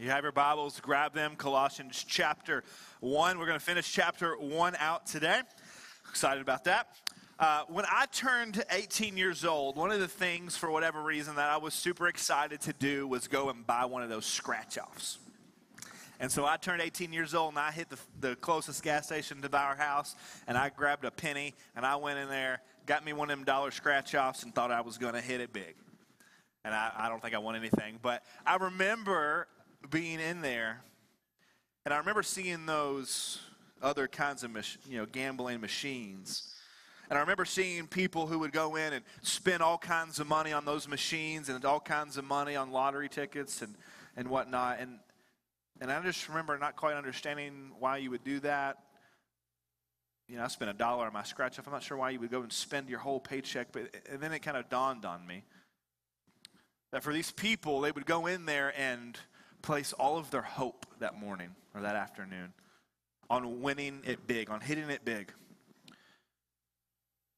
You have your Bibles, grab them. Colossians chapter 1. We're going to finish chapter 1 out today. Excited about that. Uh, when I turned 18 years old, one of the things, for whatever reason, that I was super excited to do was go and buy one of those scratch offs. And so I turned 18 years old and I hit the, the closest gas station to our house and I grabbed a penny and I went in there, got me one of them dollar scratch offs and thought I was going to hit it big. And I, I don't think I won anything. But I remember being in there and I remember seeing those other kinds of you know, gambling machines. And I remember seeing people who would go in and spend all kinds of money on those machines and all kinds of money on lottery tickets and, and whatnot. And, and I just remember not quite understanding why you would do that. You know, I spent a dollar on my scratch off. I'm not sure why you would go and spend your whole paycheck. But and then it kind of dawned on me that for these people, they would go in there and place all of their hope that morning or that afternoon on winning it big, on hitting it big.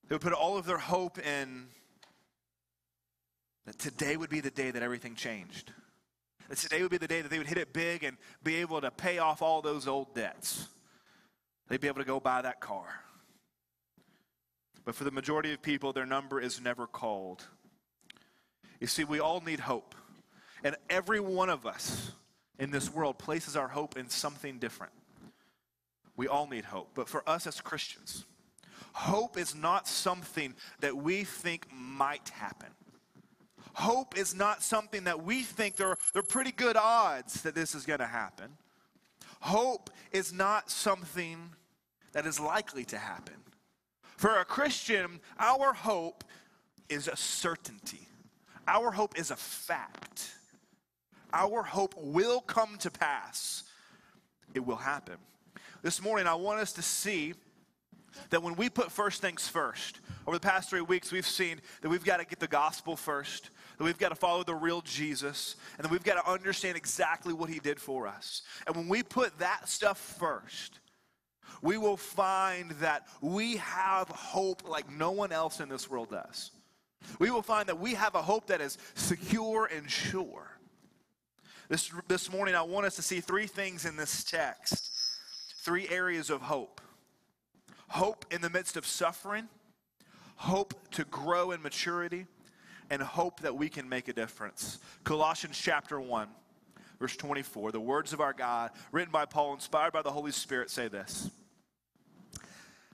They would put all of their hope in that today would be the day that everything changed. That today would be the day that they would hit it big and be able to pay off all those old debts. They'd be able to go buy that car. But for the majority of people, their number is never called. You see, we all need hope. And every one of us in this world places our hope in something different. We all need hope. But for us as Christians, hope is not something that we think might happen. Hope is not something that we think there are, there are pretty good odds that this is going to happen. Hope is not something that is likely to happen. For a Christian, our hope is a certainty. Our hope is a fact. Our hope will come to pass. It will happen. This morning, I want us to see that when we put first things first, over the past three weeks, we've seen that we've got to get the gospel first, that we've got to follow the real Jesus, and that we've got to understand exactly what he did for us. And when we put that stuff first, we will find that we have hope like no one else in this world does. We will find that we have a hope that is secure and sure. This, this morning, I want us to see three things in this text three areas of hope hope in the midst of suffering, hope to grow in maturity, and hope that we can make a difference. Colossians chapter 1, verse 24, the words of our God, written by Paul, inspired by the Holy Spirit, say this.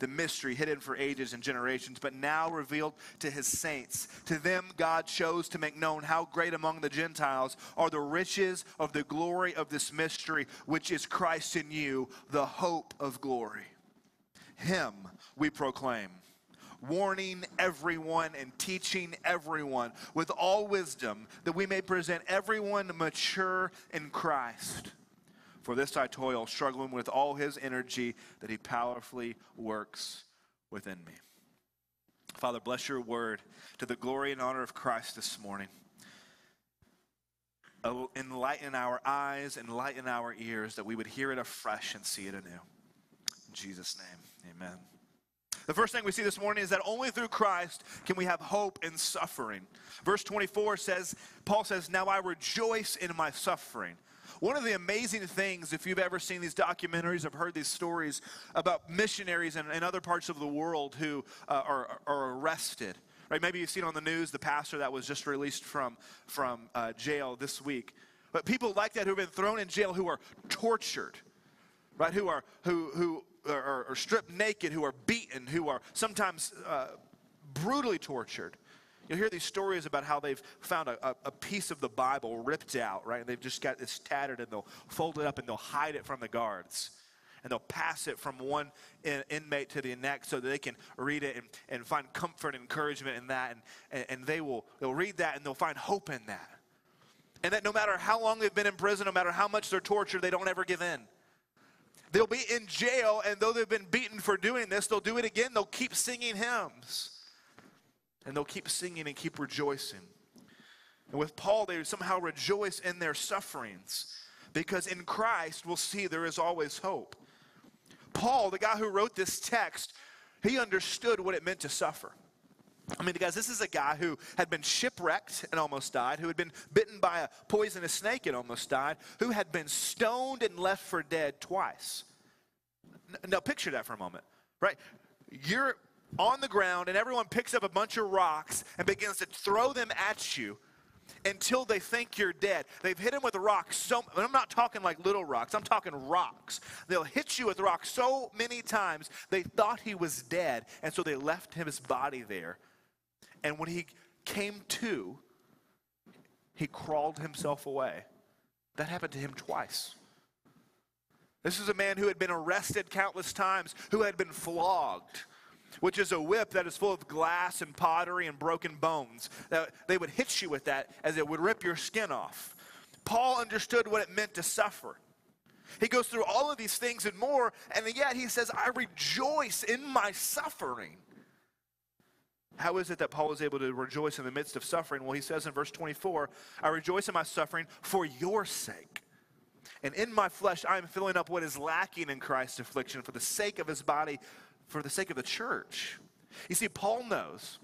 the mystery hidden for ages and generations, but now revealed to his saints. To them, God chose to make known how great among the Gentiles are the riches of the glory of this mystery, which is Christ in you, the hope of glory. Him we proclaim warning everyone and teaching everyone with all wisdom, that we may present everyone mature in Christ. For this I toil, struggling with all his energy that he powerfully works within me. Father, bless your word to the glory and honor of Christ this morning. Oh, enlighten our eyes, enlighten our ears, that we would hear it afresh and see it anew. In Jesus' name, amen. The first thing we see this morning is that only through Christ can we have hope in suffering. Verse 24 says, Paul says, Now I rejoice in my suffering one of the amazing things, if you've ever seen these documentaries, I've heard these stories about missionaries in, in other parts of the world who uh, are, are arrested. Right? Maybe you've seen on the news the pastor that was just released from, from uh, jail this week. But people like that who have been thrown in jail who are tortured, right? Who are, who, who are, are stripped naked, who are beaten, who are sometimes uh, brutally tortured. You'll hear these stories about how they've found a, a, piece of the Bible ripped out, right? And they've just got this tattered and they'll fold it up and they'll hide it from the guards. And they'll pass it from one in, inmate to the next so that they can read it and, and find comfort and encouragement in that. And, and, and they will they'll read that and they'll find hope in that. And that no matter how long they've been in prison, no matter how much they're tortured, they don't ever give in. They'll be in jail, and though they've been beaten for doing this, they'll do it again. They'll keep singing hymns and they'll keep singing and keep rejoicing. And with Paul, they somehow rejoice in their sufferings because in Christ we'll see there is always hope. Paul, the guy who wrote this text, he understood what it meant to suffer. I mean, guys, this is a guy who had been shipwrecked and almost died, who had been bitten by a poisonous snake and almost died, who had been stoned and left for dead twice. Now, picture that for a moment, right? You're on the ground, and everyone picks up a bunch of rocks and begins to throw them at you until they think you're dead. They've hit him with rocks so I'm not talking like little rocks. I'm talking rocks. They'll hit you with rocks so many times they thought he was dead, and so they left him his body there. And when he came to, he crawled himself away. That happened to him twice. This is a man who had been arrested countless times, who had been flogged which is a whip that is full of glass and pottery and broken bones. Uh, they would hit you with that as it would rip your skin off. Paul understood what it meant to suffer. He goes through all of these things and more, and yet he says, I rejoice in my suffering. How is it that Paul is able to rejoice in the midst of suffering? Well, he says in verse 24, I rejoice in my suffering for your sake. And in my flesh, I am filling up what is lacking in Christ's affliction for the sake of his body, for the sake of the church. You see, Paul knows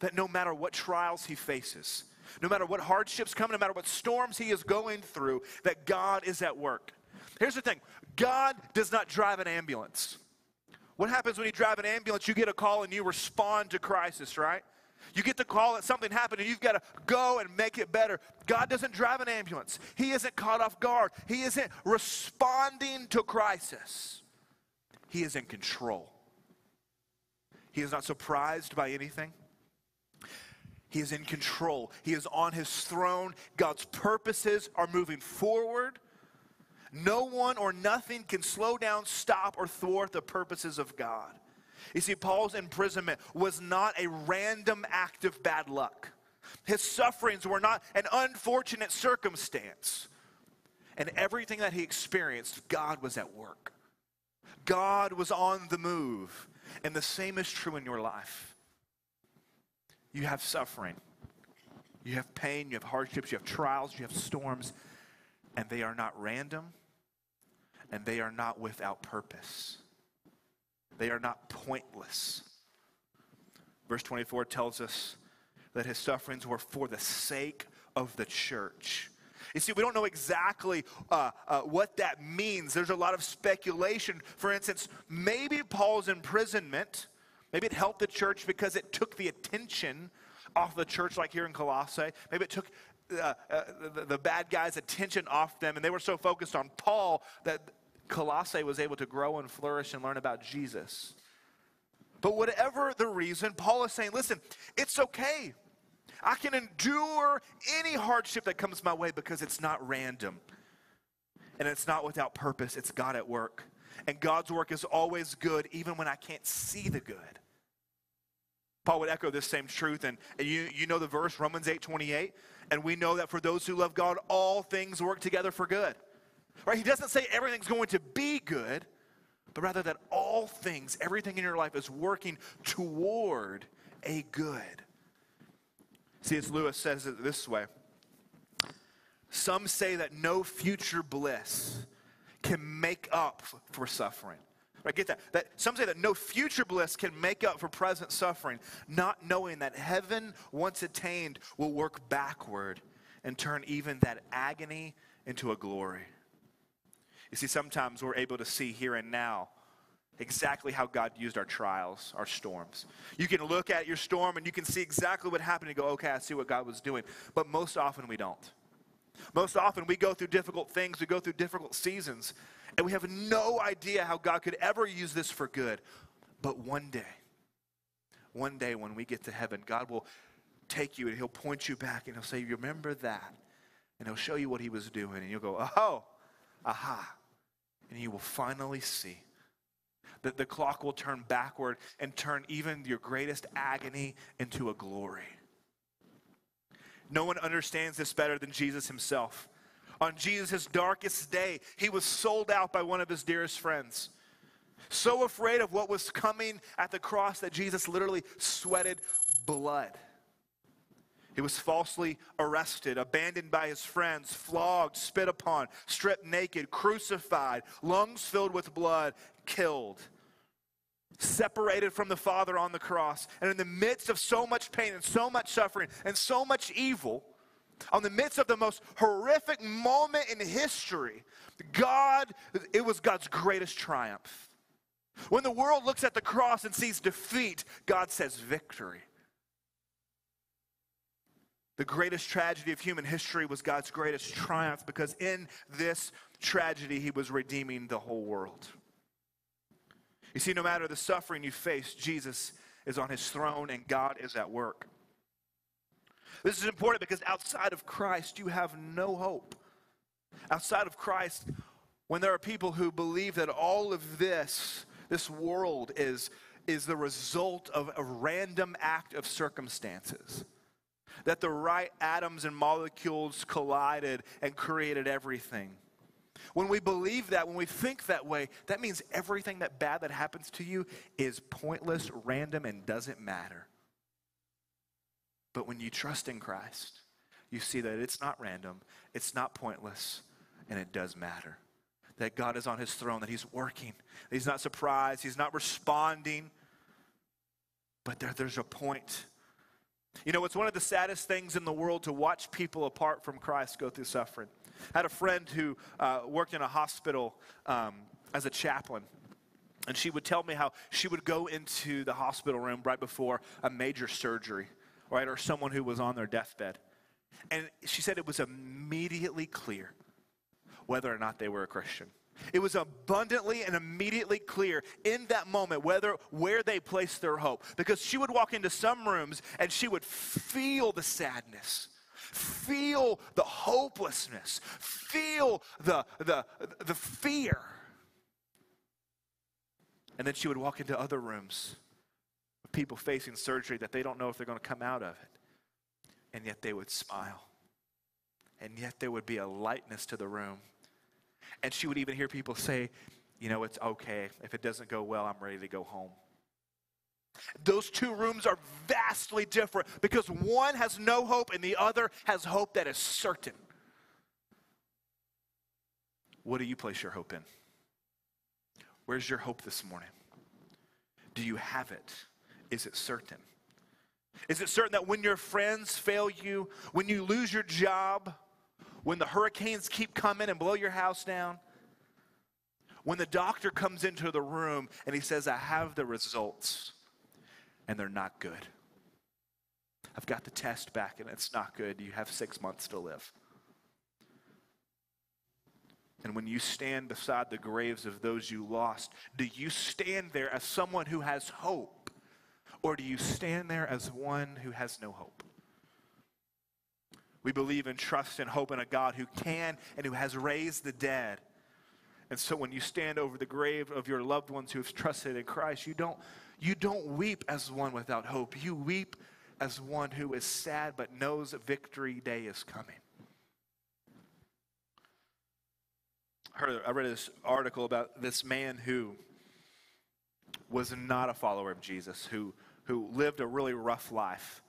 that no matter what trials he faces, no matter what hardships come, no matter what storms he is going through, that God is at work. Here's the thing God does not drive an ambulance. What happens when you drive an ambulance? You get a call and you respond to crisis, right? You get the call that something happened and you've got to go and make it better. God doesn't drive an ambulance. He isn't caught off guard. He isn't responding to crisis. He is in control. He is not surprised by anything. He is in control. He is on his throne. God's purposes are moving forward. No one or nothing can slow down, stop, or thwart the purposes of God. You see, Paul's imprisonment was not a random act of bad luck. His sufferings were not an unfortunate circumstance. And everything that he experienced, God was at work. God was on the move. And the same is true in your life. You have suffering, you have pain, you have hardships, you have trials, you have storms, and they are not random and they are not without purpose. They are not pointless. Verse 24 tells us that his sufferings were for the sake of the church. You see, we don't know exactly uh, uh, what that means. There's a lot of speculation. For instance, maybe Paul's imprisonment, maybe it helped the church because it took the attention off the church, like here in Colossae. Maybe it took uh, uh, the, the bad guys' attention off them, and they were so focused on Paul that Colossae was able to grow and flourish and learn about Jesus. But whatever the reason, Paul is saying, listen, it's okay I can endure any hardship that comes my way because it's not random and it's not without purpose. It's God at work. And God's work is always good, even when I can't see the good. Paul would echo this same truth, and, and you, you know the verse, Romans 8 28, and we know that for those who love God, all things work together for good. Right? He doesn't say everything's going to be good, but rather that all things, everything in your life is working toward a good. C.S. Lewis says it this way Some say that no future bliss can make up for suffering. Right, get that. That some say that no future bliss can make up for present suffering, not knowing that heaven, once attained, will work backward and turn even that agony into a glory. You see, sometimes we're able to see here and now exactly how God used our trials, our storms. You can look at your storm and you can see exactly what happened and go, okay, I see what God was doing. But most often we don't. Most often we go through difficult things, we go through difficult seasons, and we have no idea how God could ever use this for good. But one day, one day when we get to heaven, God will take you and He'll point you back and He'll say, Remember that. And He'll show you what He was doing. And you'll go, Oh, aha. And you will finally see that the clock will turn backward and turn even your greatest agony into a glory. No one understands this better than Jesus himself. On Jesus' darkest day, he was sold out by one of his dearest friends. So afraid of what was coming at the cross that Jesus literally sweated blood. He was falsely arrested, abandoned by his friends, flogged, spit upon, stripped naked, crucified, lungs filled with blood, killed. Separated from the Father on the cross. And in the midst of so much pain and so much suffering and so much evil, on the midst of the most horrific moment in history, God, it was God's greatest triumph. When the world looks at the cross and sees defeat, God says victory. The greatest tragedy of human history was God's greatest triumph because in this tragedy, He was redeeming the whole world. You see, no matter the suffering you face, Jesus is on His throne and God is at work. This is important because outside of Christ, you have no hope. Outside of Christ, when there are people who believe that all of this, this world, is, is the result of a random act of circumstances, that the right atoms and molecules collided and created everything. When we believe that, when we think that way, that means everything that bad that happens to you is pointless, random, and doesn't matter. But when you trust in Christ, you see that it's not random, it's not pointless, and it does matter. That God is on his throne, that he's working, that he's not surprised, he's not responding, but there, there's a point. You know, it's one of the saddest things in the world to watch people apart from Christ go through suffering. I had a friend who uh, worked in a hospital um, as a chaplain. And she would tell me how she would go into the hospital room right before a major surgery right, or someone who was on their deathbed. And she said it was immediately clear whether or not they were a Christian. It was abundantly and immediately clear in that moment whether where they placed their hope. Because she would walk into some rooms and she would feel the sadness, feel the hopelessness, feel the, the, the fear. And then she would walk into other rooms with people facing surgery that they don't know if they're going to come out of it. And yet they would smile. And yet there would be a lightness to the room. And she would even hear people say, You know, it's okay. If it doesn't go well, I'm ready to go home. Those two rooms are vastly different because one has no hope and the other has hope that is certain. What do you place your hope in? Where's your hope this morning? Do you have it? Is it certain? Is it certain that when your friends fail you, when you lose your job, when the hurricanes keep coming and blow your house down, when the doctor comes into the room and he says, I have the results, and they're not good. I've got the test back and it's not good. You have six months to live. And when you stand beside the graves of those you lost, do you stand there as someone who has hope? Or do you stand there as one who has no hope? We believe and trust and hope in a God who can and who has raised the dead. And so when you stand over the grave of your loved ones who have trusted in Christ, you don't, you don't weep as one without hope. You weep as one who is sad but knows victory day is coming. I, heard, I read this article about this man who was not a follower of Jesus, who who lived a really rough life.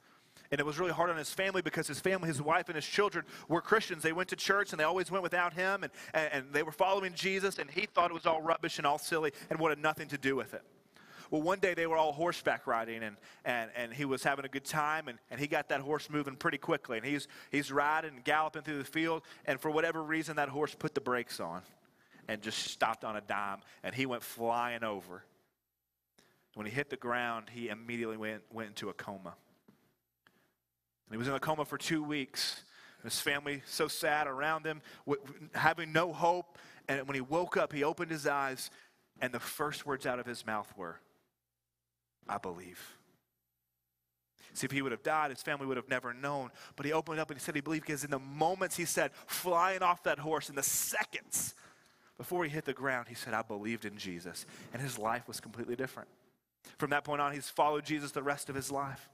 And it was really hard on his family because his family, his wife, and his children were Christians. They went to church and they always went without him, and, and, and they were following Jesus, and he thought it was all rubbish and all silly and wanted nothing to do with it. Well, one day they were all horseback riding, and, and, and he was having a good time, and, and he got that horse moving pretty quickly. And he's, he's riding and galloping through the field, and for whatever reason, that horse put the brakes on and just stopped on a dime, and he went flying over. When he hit the ground, he immediately went, went into a coma. And he was in a coma for two weeks. His family so sad around him, having no hope. And when he woke up, he opened his eyes, and the first words out of his mouth were, I believe. See, if he would have died, his family would have never known. But he opened up and he said he believed because in the moments he said, flying off that horse, in the seconds before he hit the ground, he said, I believed in Jesus. And his life was completely different. From that point on, he's followed Jesus the rest of his life.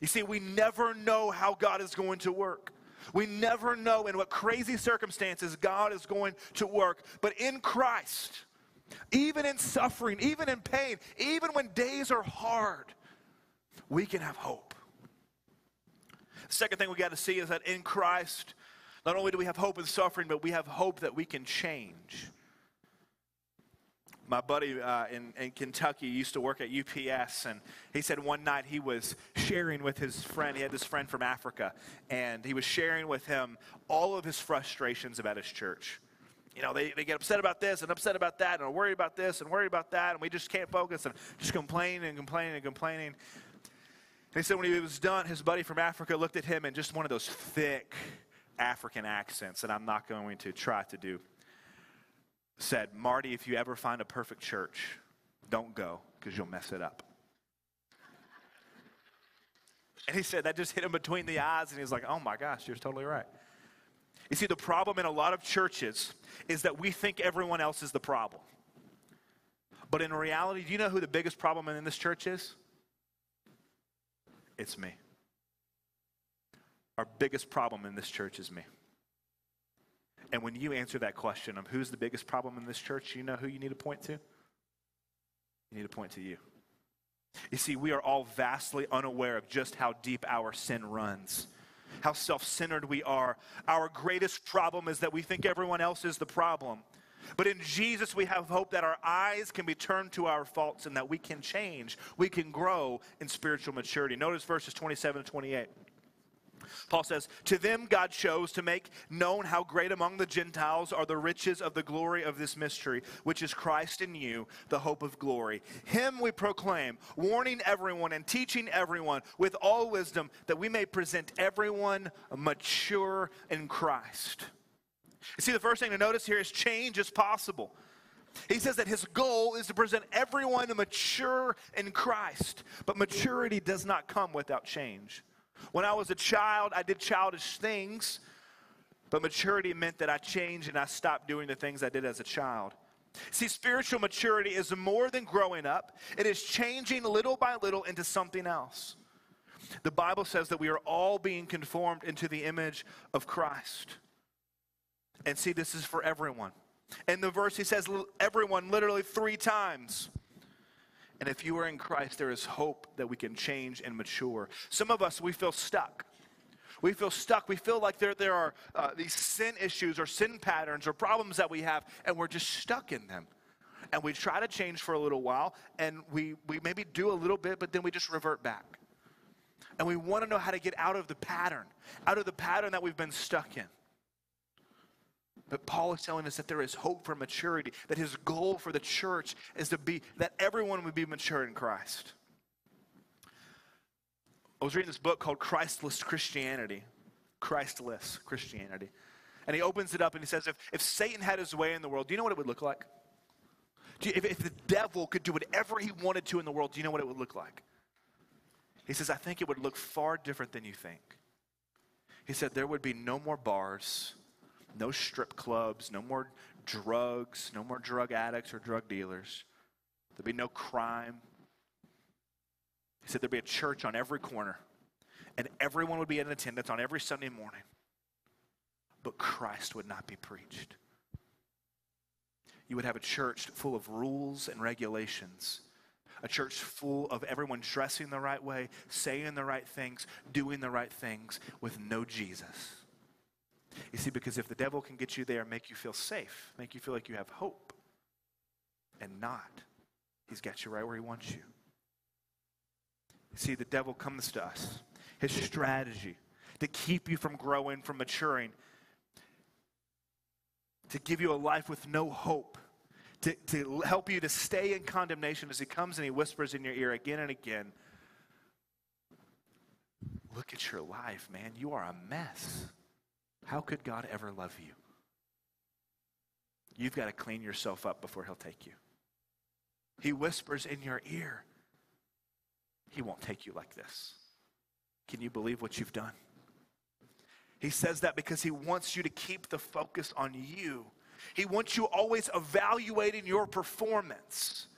You see, we never know how God is going to work. We never know in what crazy circumstances God is going to work. But in Christ, even in suffering, even in pain, even when days are hard, we can have hope. The second thing we got to see is that in Christ, not only do we have hope in suffering, but we have hope that we can change. My buddy uh, in, in Kentucky used to work at UPS, and he said one night he was sharing with his friend. He had this friend from Africa, and he was sharing with him all of his frustrations about his church. You know, they, they get upset about this and upset about that, and are worried about this and worried about that, and we just can't focus and just complaining and complaining and complaining. They said when he was done, his buddy from Africa looked at him in just one of those thick African accents that I'm not going to try to do. Said, Marty, if you ever find a perfect church, don't go because you'll mess it up. And he said that just hit him between the eyes, and he was like, oh my gosh, you're totally right. You see, the problem in a lot of churches is that we think everyone else is the problem. But in reality, do you know who the biggest problem in this church is? It's me. Our biggest problem in this church is me. And when you answer that question of who's the biggest problem in this church, you know who you need to point to? You need to point to you. You see, we are all vastly unaware of just how deep our sin runs, how self centered we are. Our greatest problem is that we think everyone else is the problem. But in Jesus, we have hope that our eyes can be turned to our faults and that we can change. We can grow in spiritual maturity. Notice verses 27 and 28. Paul says, To them God chose to make known how great among the Gentiles are the riches of the glory of this mystery, which is Christ in you, the hope of glory. Him we proclaim, warning everyone and teaching everyone with all wisdom, that we may present everyone mature in Christ. You see, the first thing to notice here is change is possible. He says that his goal is to present everyone mature in Christ, but maturity does not come without change. When I was a child, I did childish things, but maturity meant that I changed and I stopped doing the things I did as a child. See, spiritual maturity is more than growing up, it is changing little by little into something else. The Bible says that we are all being conformed into the image of Christ. And see, this is for everyone. In the verse, he says everyone literally three times. And if you are in Christ, there is hope that we can change and mature. Some of us, we feel stuck. We feel stuck. We feel like there, there are uh, these sin issues or sin patterns or problems that we have, and we're just stuck in them. And we try to change for a little while, and we, we maybe do a little bit, but then we just revert back. And we want to know how to get out of the pattern, out of the pattern that we've been stuck in. But Paul is telling us that there is hope for maturity, that his goal for the church is to be that everyone would be mature in Christ. I was reading this book called Christless Christianity. Christless Christianity. And he opens it up and he says, if, if Satan had his way in the world, do you know what it would look like? You, if, if the devil could do whatever he wanted to in the world, do you know what it would look like? He says, I think it would look far different than you think. He said, there would be no more bars, no strip clubs, no more drugs, no more drug addicts or drug dealers. There'd be no crime. He said there'd be a church on every corner, and everyone would be in attendance on every Sunday morning, but Christ would not be preached. You would have a church full of rules and regulations, a church full of everyone dressing the right way, saying the right things, doing the right things, with no Jesus. You see, because if the devil can get you there make you feel safe, make you feel like you have hope, and not, he's got you right where he wants you. You see, the devil comes to us. His strategy to keep you from growing, from maturing, to give you a life with no hope, to, to help you to stay in condemnation as he comes and he whispers in your ear again and again Look at your life, man. You are a mess. How could God ever love you? You've got to clean yourself up before He'll take you. He whispers in your ear, He won't take you like this. Can you believe what you've done? He says that because He wants you to keep the focus on you. He wants you always evaluating your performance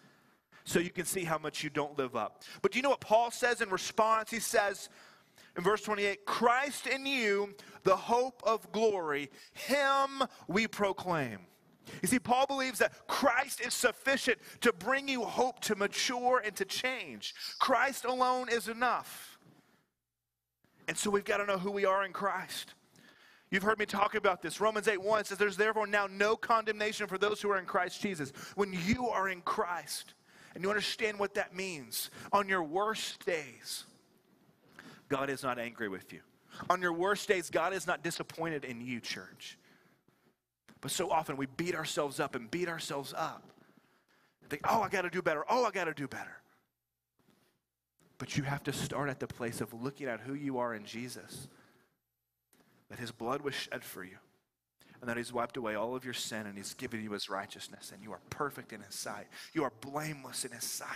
so you can see how much you don't live up. But do you know what Paul says in response? He says, in verse 28 Christ in you, the hope of glory, him we proclaim. You see, Paul believes that Christ is sufficient to bring you hope to mature and to change. Christ alone is enough. And so we've got to know who we are in Christ. You've heard me talk about this. Romans 8 1 says, There's therefore now no condemnation for those who are in Christ Jesus. When you are in Christ, and you understand what that means, on your worst days, God is not angry with you. On your worst days, God is not disappointed in you, church. But so often we beat ourselves up and beat ourselves up. Think, oh, I got to do better. Oh, I got to do better. But you have to start at the place of looking at who you are in Jesus. That his blood was shed for you. And that he's wiped away all of your sin and he's given you his righteousness. And you are perfect in his sight. You are blameless in his sight.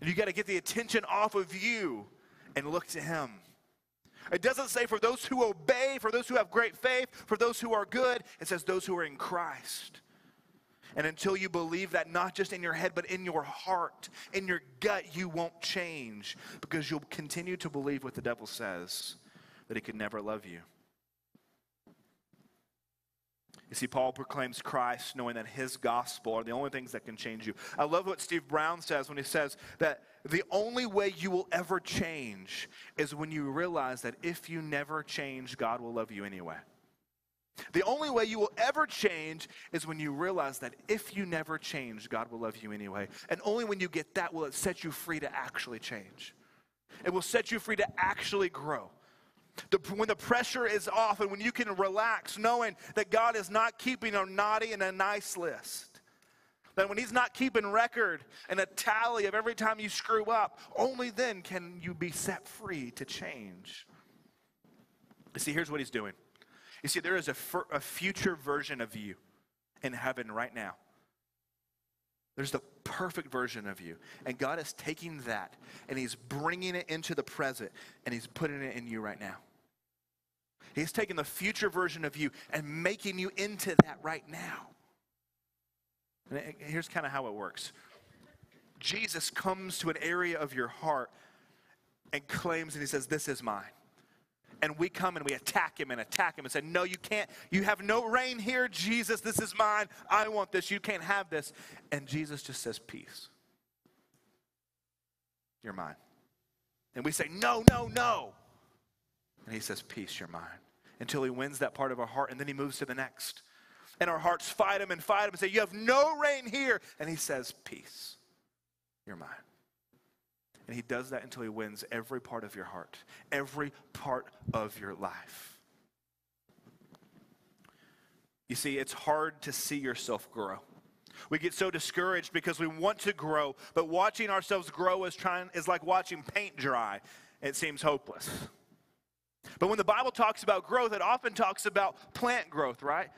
And you got to get the attention off of you and look to him. It doesn't say for those who obey, for those who have great faith, for those who are good. It says those who are in Christ. And until you believe that, not just in your head, but in your heart, in your gut, you won't change because you'll continue to believe what the devil says that he could never love you. You see, Paul proclaims Christ knowing that his gospel are the only things that can change you. I love what Steve Brown says when he says that the only way you will ever change is when you realize that if you never change, God will love you anyway. The only way you will ever change is when you realize that if you never change, God will love you anyway. And only when you get that will it set you free to actually change. It will set you free to actually grow. The, when the pressure is off and when you can relax knowing that God is not keeping a naughty and a nice list. That when He's not keeping record and a tally of every time you screw up, only then can you be set free to change. You see, here's what He's doing you see, there is a, a future version of you in heaven right now. There's the perfect version of you. And God is taking that and He's bringing it into the present and He's putting it in you right now. He's taking the future version of you and making you into that right now. And here's kind of how it works Jesus comes to an area of your heart and claims, and He says, This is mine and we come and we attack him and attack him and say, No, you can't. You have no reign here, Jesus. This is mine. I want this. You can't have this. And Jesus just says, Peace. You're mine. And we say, No, no, no. And he says, Peace, you're mine. Until he wins that part of our heart, and then he moves to the next. And our hearts fight him and fight him and say, You have no reign here. And he says, Peace, you're mine. And he does that until he wins every part of your heart, every part of your life. You see, it's hard to see yourself grow. We get so discouraged because we want to grow, but watching ourselves grow is trying is like watching paint dry. It seems hopeless. But when the Bible talks about growth, it often talks about plant growth, right?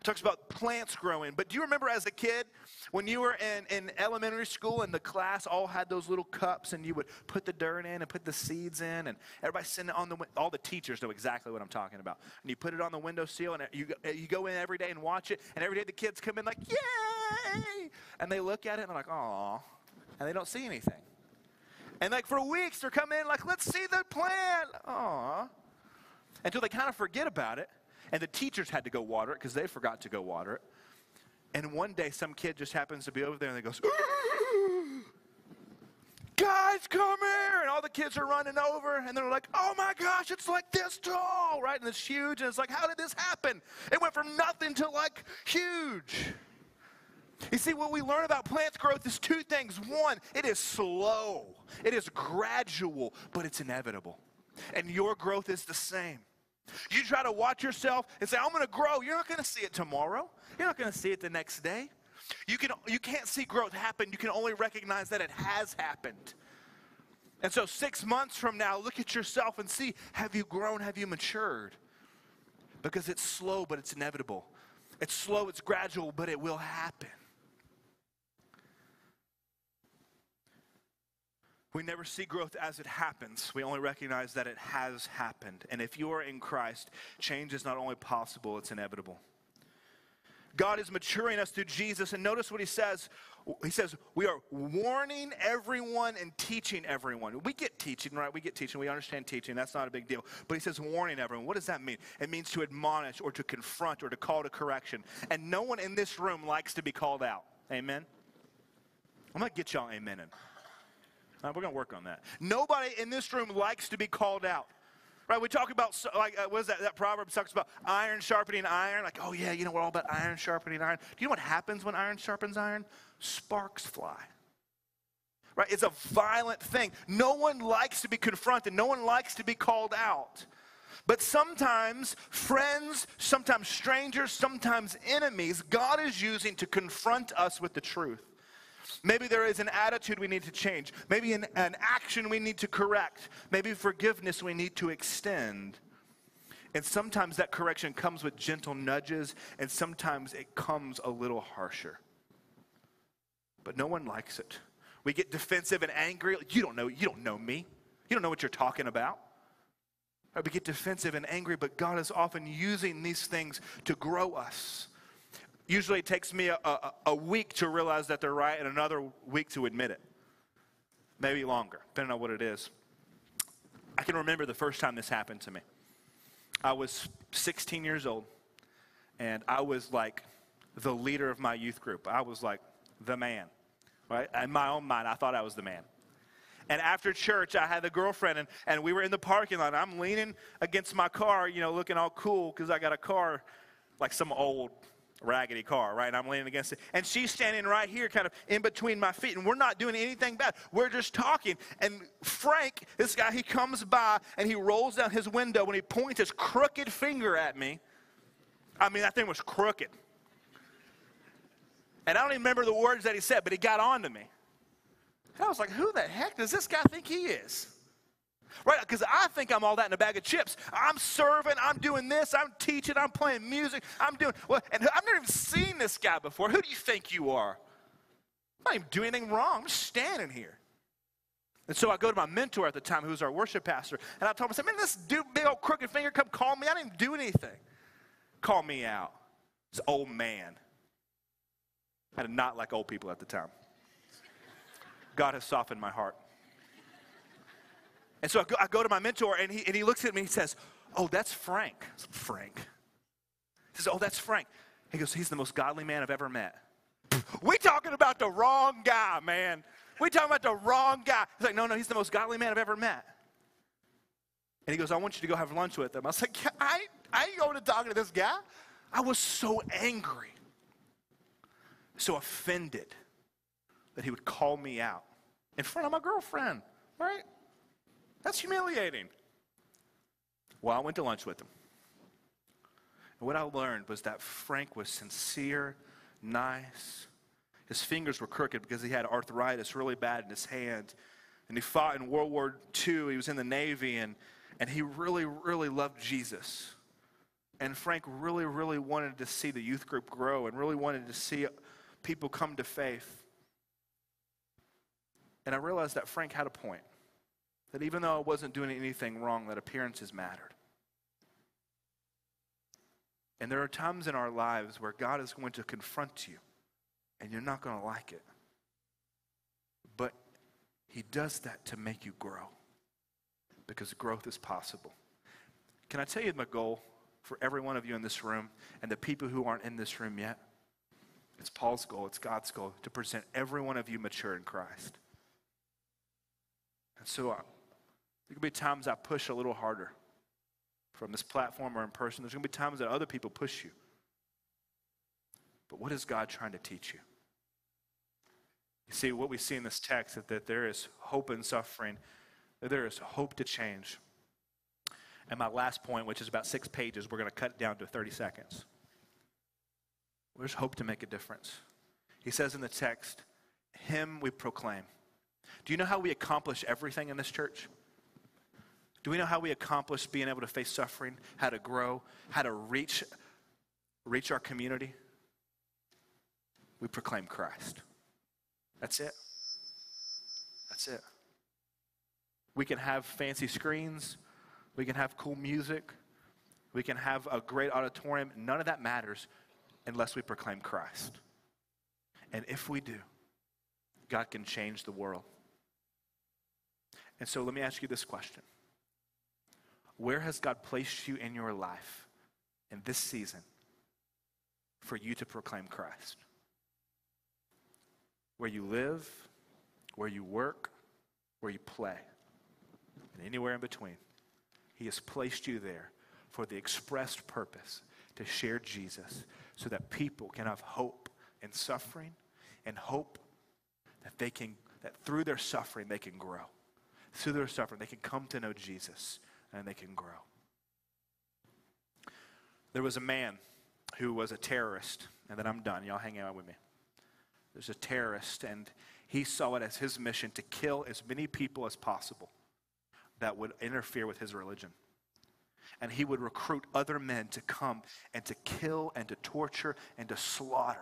It talks about plants growing. But do you remember as a kid when you were in, in elementary school and the class all had those little cups and you would put the dirt in and put the seeds in and everybody sitting on the all the teachers know exactly what I'm talking about. And you put it on the window sill and you, eh, you go in every day and watch it and every day the kids come in like, yay! And they look at it and they're like, aw. And they don't see anything. And like for weeks they're coming in like, let's see the plant. Aw. Until they kind of forget about it and the teachers had to go water it because they forgot to go water it. And one day, some kid just happens to be over there and they goes, Guys, come here! And all the kids are running over and they're like, Oh my gosh, it's like this tall, right? And it's huge. And it's like, How did this happen? It went from nothing to like huge. You see, what we learn about plants growth is two things. One, it is slow, it is gradual, but it's inevitable. And your growth is the same. You try to watch yourself and say, I'm going to grow. You're not going to see it tomorrow. You're not going to see it the next day. You, can, you can't see growth happen. You can only recognize that it has happened. And so, six months from now, look at yourself and see have you grown? Have you matured? Because it's slow, but it's inevitable. It's slow, it's gradual, but it will happen. We never see growth as it happens. We only recognize that it has happened. And if you are in Christ, change is not only possible, it's inevitable. God is maturing us through Jesus. And notice what he says. He says, We are warning everyone and teaching everyone. We get teaching, right? We get teaching. We understand teaching. That's not a big deal. But he says, warning everyone. What does that mean? It means to admonish or to confront or to call to correction. And no one in this room likes to be called out. Amen? I'm going to get y'all amen. We're going to work on that. Nobody in this room likes to be called out. Right, we talk about, like, uh, what is that? That proverb talks about iron sharpening iron. Like, oh, yeah, you know, we're all about iron sharpening iron. Do you know what happens when iron sharpens iron? Sparks fly. Right? It's a violent thing. No one likes to be confronted, no one likes to be called out. But sometimes friends, sometimes strangers, sometimes enemies, God is using to confront us with the truth. Maybe there is an attitude we need to change. Maybe an, an action we need to correct. Maybe forgiveness we need to extend. And sometimes that correction comes with gentle nudges, and sometimes it comes a little harsher. But no one likes it. We get defensive and angry. You don't know, you don't know me. You don't know what you're talking about. We get defensive and angry, but God is often using these things to grow us. Usually it takes me a, a, a, week to realize that they're right and another week to admit it. Maybe longer, depending on what it is. I can remember the first time this happened to me. I was 16 years old, and I was like the leader of my youth group. I was like the man, right? In my own mind, I thought I was the man. And after church, I had a girlfriend, and, and we were in the parking lot. I'm leaning against my car, you know, looking all cool because I got a car like some old raggedy car, right? I'm leaning against it. And she's standing right here, kind of in between my feet. And we're not doing anything bad. We're just talking. And Frank, this guy, he comes by and he rolls down his window and he points his crooked finger at me. I mean, that thing was crooked. And I don't even remember the words that he said, but he got on to me. And I was like, who the heck does this guy think he is? Right? Because I think I'm all that in a bag of chips. I'm serving, I'm doing this, I'm teaching, I'm playing music, I'm doing, well, and I've never even seen this guy before. Who do you think you are? I'm not even doing anything wrong. I'm just standing here. And so I go to my mentor at the time, who was our worship pastor, and I told him, I said, man, this dude, big old crooked finger, come call me. I didn't do anything. Call me out. This old man. I did not like old people at the time. God has softened my heart. And so I go, I go, to my mentor, and he, and he looks at me and he says, Oh, that's Frank. Frank. He says, Oh, that's Frank. He goes, He's the most godly man I've ever met. We talking about the wrong guy, man. We talking about the wrong guy. He's like, No, no, he's the most godly man I've ever met. And he goes, I want you to go have lunch with him. I was like, I, I ain't going to talk to this guy. I was so angry, so offended that he would call me out in front of my girlfriend, right? That's humiliating. Well, I went to lunch with him. And what I learned was that Frank was sincere, nice. His fingers were crooked because he had arthritis really bad in his hand. And he fought in World War II. He was in the Navy, and, and he really, really loved Jesus. And Frank really, really wanted to see the youth group grow and really wanted to see people come to faith. And I realized that Frank had a point. That even though I wasn't doing anything wrong, that appearances mattered. And there are times in our lives where God is going to confront you, and you're not going to like it. But He does that to make you grow, because growth is possible. Can I tell you my goal for every one of you in this room and the people who aren't in this room yet? It's Paul's goal, it's God's goal to present every one of you mature in Christ. And so there could be times I push a little harder from this platform or in person. There's going to be times that other people push you. But what is God trying to teach you? You see, what we see in this text is that there is hope in suffering, that there is hope to change. And my last point, which is about six pages, we're going to cut down to 30 seconds. There's hope to make a difference. He says in the text, Him we proclaim. Do you know how we accomplish everything in this church? Do we know how we accomplish being able to face suffering, how to grow, how to reach, reach our community? We proclaim Christ. That's it. That's it. We can have fancy screens, we can have cool music, we can have a great auditorium. None of that matters unless we proclaim Christ. And if we do, God can change the world. And so let me ask you this question where has God placed you in your life in this season for you to proclaim Christ? Where you live, where you work, where you play, and anywhere in between. He has placed you there for the expressed purpose to share Jesus so that people can have hope in suffering and hope that they can that through their suffering they can grow. Through their suffering they can come to know Jesus and they can grow. There was a man who was a terrorist, and then I'm done. Y'all hang out with me. There's a terrorist, and he saw it as his mission to kill as many people as possible that would interfere with his religion. And he would recruit other men to come and to kill and to torture and to slaughter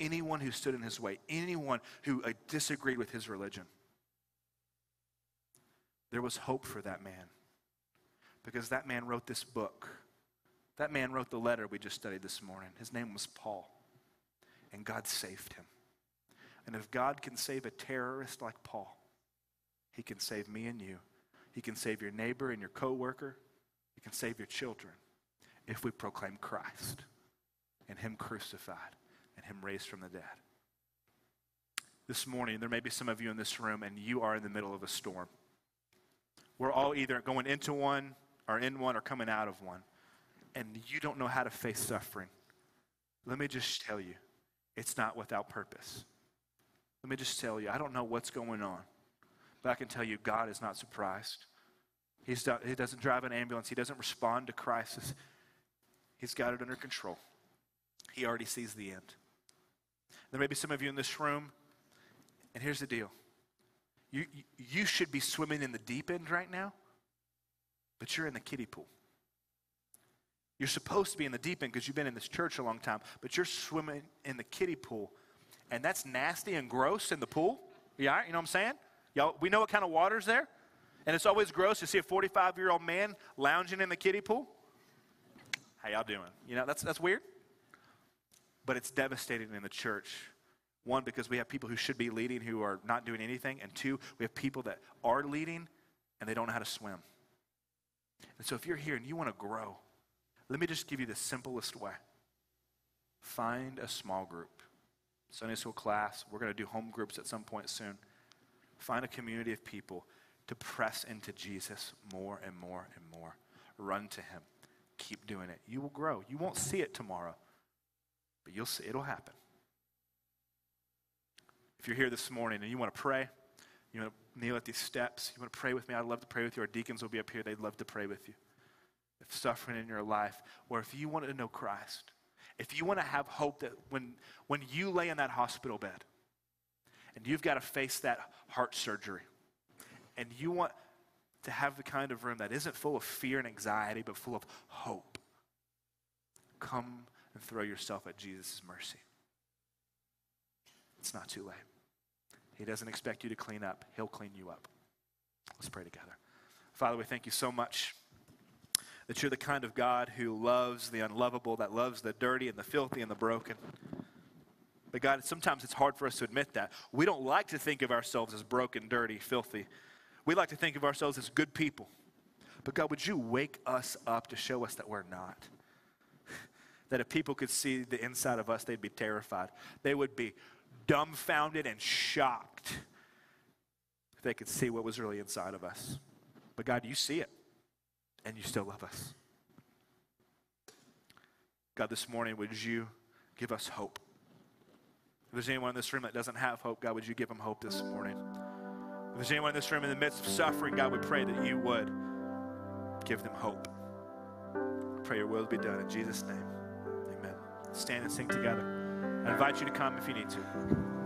anyone who stood in his way, anyone who uh, disagreed with his religion. There was hope for that man because that man wrote this book. That man wrote the letter we just studied this morning. His name was Paul, and God saved him. And if God can save a terrorist like Paul, he can save me and you. He can save your neighbor and your coworker. He can save your children if we proclaim Christ and him crucified and him raised from the dead. This morning, there may be some of you in this room, and you are in the middle of a storm. We're all either going into one, or in one, or coming out of one, and you don't know how to face suffering. Let me just tell you, it's not without purpose. Let me just tell you, I don't know what's going on, but I can tell you, God is not surprised. He's, he doesn't drive an ambulance, He doesn't respond to crisis. He's got it under control. He already sees the end. There may be some of you in this room, and here's the deal you, you should be swimming in the deep end right now, but you're in the kiddie pool. You're supposed to be in the deep end because you've been in this church a long time, but you're swimming in the kiddie pool, and that's nasty and gross in the pool. Yeah, you know what I'm saying? Y'all, we know what kind of water's there, and it's always gross to see a 45 year old man lounging in the kiddie pool. How y'all doing? You know that's that's weird but it's devastating in the church. One, because we have people who should be leading who are not doing anything. And two, we have people that are leading and they don't know how to swim. And so if you're here and you want to grow, let me just give you the simplest way find a small group. Sunday school class, we're going to do home groups at some point soon. Find a community of people to press into Jesus more and more and more. Run to Him. Keep doing it. You will grow. You won't see it tomorrow. But you'll see, it'll happen. If you're here this morning and you want to pray, you want to kneel at these steps, you want to pray with me, I'd love to pray with you. Our deacons will be up here, they'd love to pray with you. If suffering in your life, or if you want to know Christ, if you want to have hope that when, when you lay in that hospital bed and you've got to face that heart surgery, and you want to have the kind of room that isn't full of fear and anxiety, but full of hope, come and throw yourself at Jesus' mercy. It's not too late. He doesn't expect you to clean up, He'll clean you up. Let's pray together. Father, we thank you so much that you're the kind of God who loves the unlovable, that loves the dirty and the filthy and the broken. But God, sometimes it's hard for us to admit that. We don't like to think of ourselves as broken, dirty, filthy. We like to think of ourselves as good people. But God, would you wake us up to show us that we're not? that if people could see the inside of us, they'd be terrified. They would be dumbfounded and shocked if they could see what was really inside of us. But God, you see it, and you still love us. God, this morning, would you give us hope? If there's anyone in this room that doesn't have hope, God, would you give them hope this morning? If there's anyone in this room in the midst of suffering, God, we pray that you would give them hope. Pray your will be done in Jesus' name amen. stand and sing together. I invite you to come if you need to.